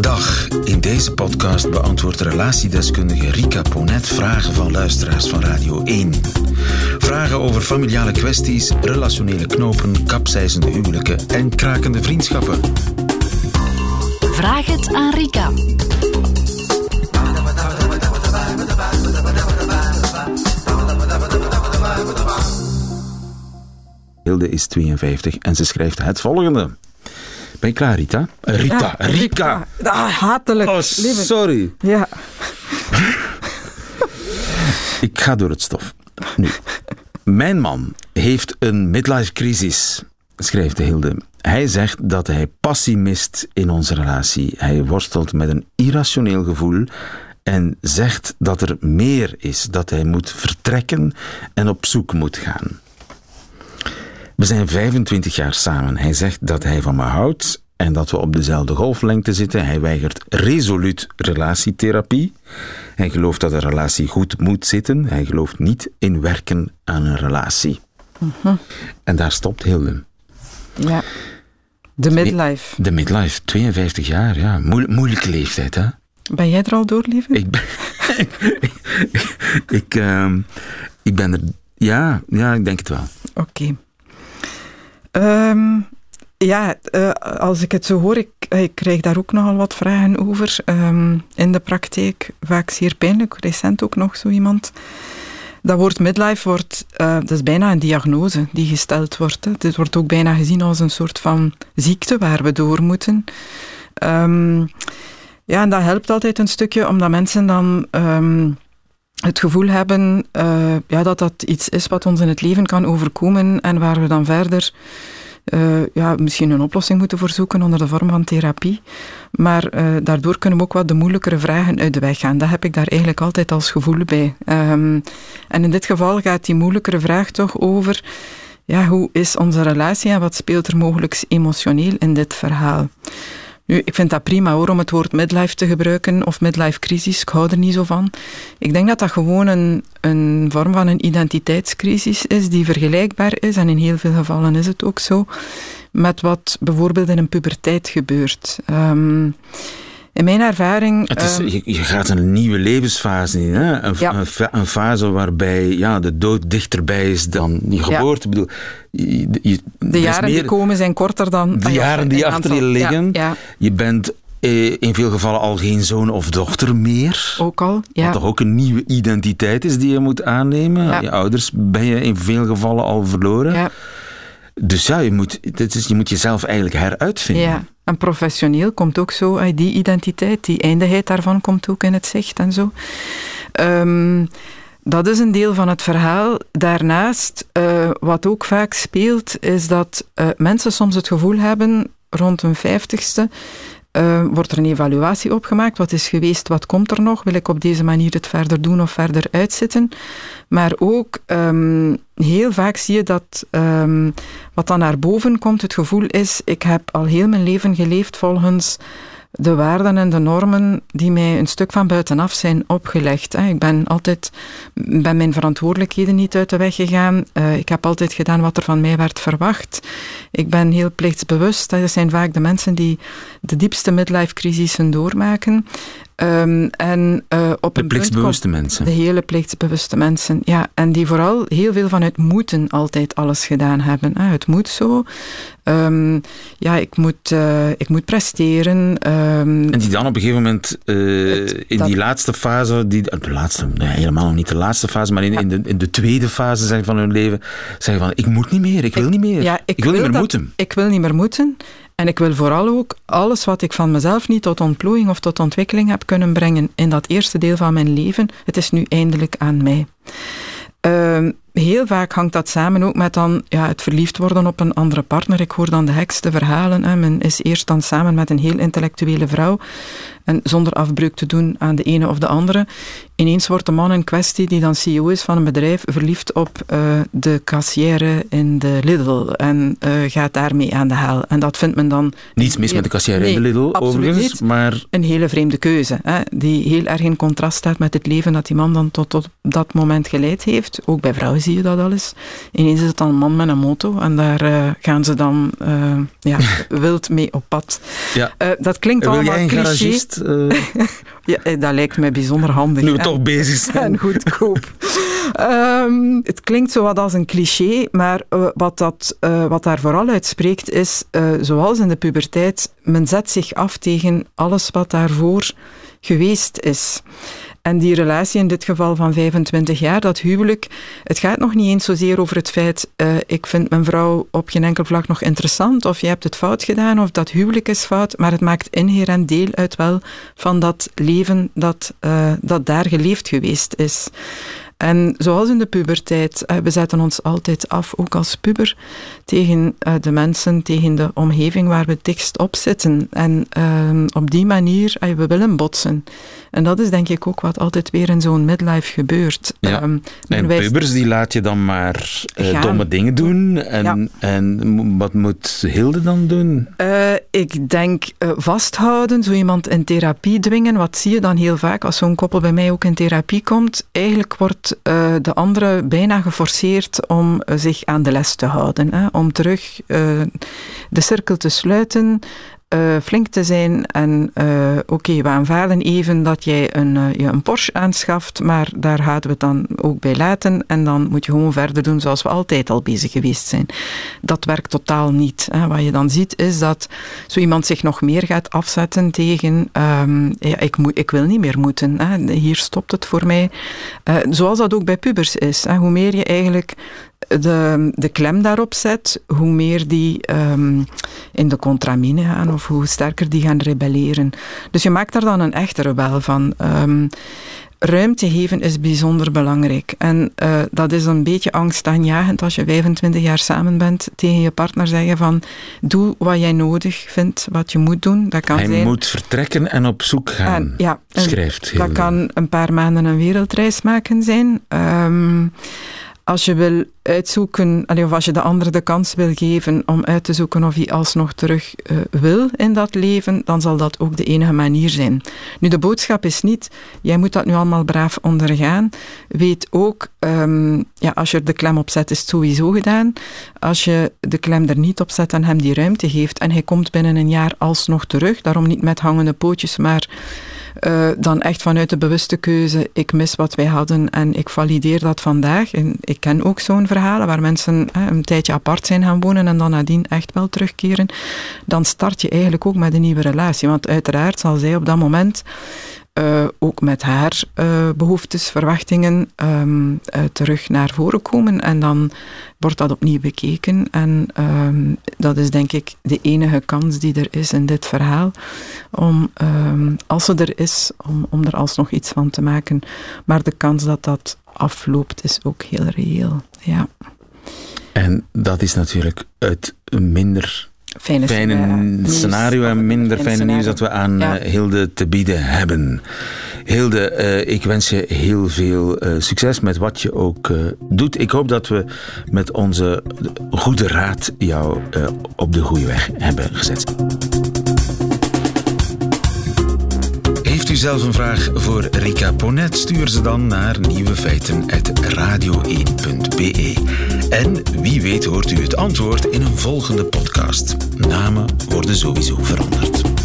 Dag. In deze podcast beantwoordt relatiedeskundige Rika Ponet vragen van luisteraars van Radio 1. Vragen over familiale kwesties, relationele knopen, kapseizende huwelijken en krakende vriendschappen. Vraag het aan Rika. Hilde is 52 en ze schrijft het volgende. Ben je klaar, Rita? Rita, Ja, Rika. Ah, hatelijk. Oh, lieve. sorry. Ja. Ik ga door het stof. Nu, mijn man heeft een midlife crisis, schrijft Hilde. Hij zegt dat hij passie mist in onze relatie. Hij worstelt met een irrationeel gevoel en zegt dat er meer is, dat hij moet vertrekken en op zoek moet gaan. We zijn 25 jaar samen. Hij zegt dat hij van me houdt en dat we op dezelfde golflengte zitten. Hij weigert resoluut relatietherapie. Hij gelooft dat een relatie goed moet zitten. Hij gelooft niet in werken aan een relatie. En daar stopt Hilde. ja. De midlife. De midlife, 52 jaar, ja. Moe- moeilijke leeftijd, hè? Ben jij er al door, lieve? Ik ben, ik, ehm, ik ben er... Ja, ja, ik denk het wel. Oké. Ehm, ja, eh, als ik het zo hoor, ik, ik krijg daar ook nogal wat vragen over. ehm, in de praktijk, vaak zeer pijnlijk. Recent ook nog zo iemand. Dat woord midlife wordt, eh, dat is bijna een diagnose die gesteld wordt. Dit wordt ook bijna gezien als een soort van ziekte waar we door moeten. Ehm, ja, en dat helpt altijd een stukje, omdat mensen dan het gevoel hebben eh, ja, dat dat iets is wat ons in het leven kan overkomen en waar we dan verder eh, ja, misschien een oplossing moeten voor zoeken onder de vorm van therapie. Maar eh, daardoor kunnen we ook wat de moeilijkere vragen uit de weg gaan. Dat heb ik daar eigenlijk altijd als gevoel bij. Ehm, en in dit geval gaat die moeilijkere vraag toch over ja, hoe is onze relatie en wat speelt er mogelijk emotioneel in dit verhaal. Nu, ik vind dat prima hoor, om het woord midlife te gebruiken, of midlife crisis, ik hou er niet zo van. Ik denk dat dat gewoon een, een vorm van een identiteitscrisis is, die vergelijkbaar is, en in heel veel gevallen is het ook zo, met wat bijvoorbeeld in een puberteit gebeurt. Ehm, in mijn ervaring... Het is, ehm, je, je gaat een nieuwe levensfase in. Hè? Een, Ja. een, fa- een fase waarbij ja, de dood dichterbij is dan je geboorte. Ik bedoel, je, je- de jaren die komen zijn korter dan... De ah ja, jaren die achter je liggen. Je bent eh, in veel gevallen al geen zoon of dochter meer. ook al. Ja. Wat toch ook een nieuwe identiteit is die je moet aannemen. Ja. Je ouders ben je in veel gevallen al verloren. ja. Dus ja, je moet, dit is, je moet jezelf eigenlijk heruitvinden. Ja, en professioneel komt ook zo, eh, die identiteit, die eindigheid daarvan komt ook in het zicht en zo. Ehm, dat is een deel van het verhaal. Daarnaast, eh, wat ook vaak speelt, is dat eh, mensen soms het gevoel hebben, rond hun vijftigste, eh, wordt er een evaluatie opgemaakt. Wat is geweest, wat komt er nog? Wil ik op deze manier het verder doen of verder uitzitten? Maar ook ehm, heel vaak zie je dat ehm, wat dan naar boven komt, het gevoel is, ik heb al heel mijn leven geleefd volgens de waarden en de normen die mij een stuk van buitenaf zijn opgelegd. Ik ben altijd ben mijn verantwoordelijkheden niet uit de weg gegaan. Eh, ik heb altijd gedaan wat er van mij werd verwacht. Ik ben heel plichtsbewust. Dat zijn vaak de mensen die de diepste midlife crisissen doormaken. Ehm, en eh, op De plichtsbewuste mensen. de hele plichtsbewuste mensen, ja. En die vooral heel veel vanuit moeten altijd alles gedaan hebben. Hè. Het moet zo. Ehm, ja, ik moet, eh, ik moet presteren. ehm, En die dan op een gegeven moment eh, in die laatste fase, die, de laatste, nee, helemaal nog niet de laatste fase, maar in, in, de, in de tweede fase zeg, van hun leven, zeggen van ik moet niet meer, ik wil niet meer. ja, ik, wil niet meer dat- moeten. Ik wil niet meer moeten. En ik wil vooral ook alles wat ik van mezelf niet tot ontplooiing of tot ontwikkeling heb kunnen brengen in dat eerste deel van mijn leven, het is nu eindelijk aan mij. Ehm, heel vaak hangt dat samen ook met dan ja, het verliefd worden op een andere partner. Ik hoor dan de hekste verhalen. Hè. Men is eerst dan samen met een heel intellectuele vrouw en zonder afbreuk te doen aan de ene of de andere, Ineens wordt de man in kwestie, die dan CEO is van een bedrijf, verliefd op uh, de kassière in de Lidl en uh, gaat daarmee aan de haal. En dat vindt men dan... Niets mis met de kassière nee, in de Lidl, overigens, niet. maar... Een hele vreemde keuze, hè, die heel erg in contrast staat met het leven dat die man dan tot, tot dat moment geleid heeft. Ook bij vrouwen zie je dat al eens. Ineens is het dan een man met een moto en daar uh, gaan ze dan ja, wild mee op pad. Ja. dat klinkt Wil allemaal cliché. garagist? ja, dat lijkt mij bijzonder handig. Nu we toch bezig zijn. En goedkoop. um, het klinkt zo wat als een cliché, maar uh, wat, dat, uh, wat daar vooral uit spreekt is, uh, zoals in de puberteit, men zet zich af tegen alles wat daarvoor geweest is. En die relatie in dit geval van 25 jaar, dat huwelijk, het gaat nog niet eens zozeer over het feit, uh, ik vind mijn vrouw op geen enkel vlak nog interessant, of je hebt het fout gedaan, of dat huwelijk is fout, maar het maakt inherent deel uit wel van dat leven dat, uh, dat daar geleefd geweest is. En zoals in de puberteit, we zetten ons altijd af, ook als puber, tegen de mensen, tegen de omgeving waar we het dichtst op zitten. En uh, op die manier, we willen botsen. En dat is denk ik ook wat altijd weer in zo'n midlife gebeurt. Ja. Um, en pubers, die laat je dan maar uh, domme dingen doen. En, ja. en wat moet Hilde dan doen? Uh, ik denk uh, vasthouden, zo iemand in therapie dwingen. Wat zie je dan heel vaak als zo'n koppel bij mij ook in therapie komt? Eigenlijk wordt de andere bijna geforceerd om zich aan de les te houden. Hè? Om terug de cirkel te sluiten, uh, flink te zijn en uh, oké, we aanvaarden even dat jij een, uh, je een Porsche aanschaft, maar daar gaan we het dan ook bij laten en dan moet je gewoon verder doen zoals we altijd al bezig geweest zijn. Dat werkt totaal niet. Hè. Wat je dan ziet is dat zo iemand zich nog meer gaat afzetten tegen um, ja, ik, moet, ik wil niet meer moeten. Hè. Hier stopt het voor mij. zoals dat ook bij pubers is. Hè. Hoe meer je eigenlijk de, de klem daarop zet, hoe meer die um, in de contramine gaan of hoe sterker die gaan rebelleren. Dus je maakt daar dan een echte rebel van. Um, ruimte geven is bijzonder belangrijk. En uh, dat is een beetje angstaanjagend als je 25 jaar samen bent, tegen je partner zeggen van doe wat jij nodig vindt, wat je moet doen. Dat kan Hij zijn... moet vertrekken en op zoek gaan, en, ja, schrijft Dat kan een paar maanden een wereldreis maken zijn. Um, als je wil uitzoeken, of als je de andere de kans wil geven om uit te zoeken of hij alsnog terug uh, wil in dat leven, dan zal dat ook de enige manier zijn. Nu, de boodschap is niet, jij moet dat nu allemaal braaf ondergaan. Weet ook, um, ja, als je er de klem op zet, is het sowieso gedaan. Als je de klem er niet op zet en hem die ruimte geeft en hij komt binnen een jaar alsnog terug, daarom niet met hangende pootjes, maar uh, dan echt vanuit de bewuste keuze, ik mis wat wij hadden en ik valideer dat vandaag. En ik ken ook zo'n verhalen waar mensen een tijdje apart zijn gaan wonen en dan nadien echt wel terugkeren. Dan start je eigenlijk ook met een nieuwe relatie. Want uiteraard zal zij op dat moment uh, ook met haar uh, behoeftes, verwachtingen um, uh, terug naar voren komen. En dan wordt dat opnieuw bekeken. En um, dat is denk ik de enige kans die er is in dit verhaal. Om, um, als ze er is, om, om er alsnog iets van te maken. Maar de kans dat dat afloopt is ook heel reëel. Ja. En dat is natuurlijk het minder fijne, fijne scenario en minder fijne nieuws dat we aan ja. uh, Hilde te bieden hebben. Hilde, uh, ik wens je heel veel uh, succes met wat je ook doet. Ik hoop dat we met onze goede raad jou op de goede weg hebben gezet. Zelf een vraag voor Rika Ponet? Stuur ze dan naar nieuwefeiten.radio1.be. En wie weet hoort u het antwoord in een volgende podcast. Namen worden sowieso veranderd.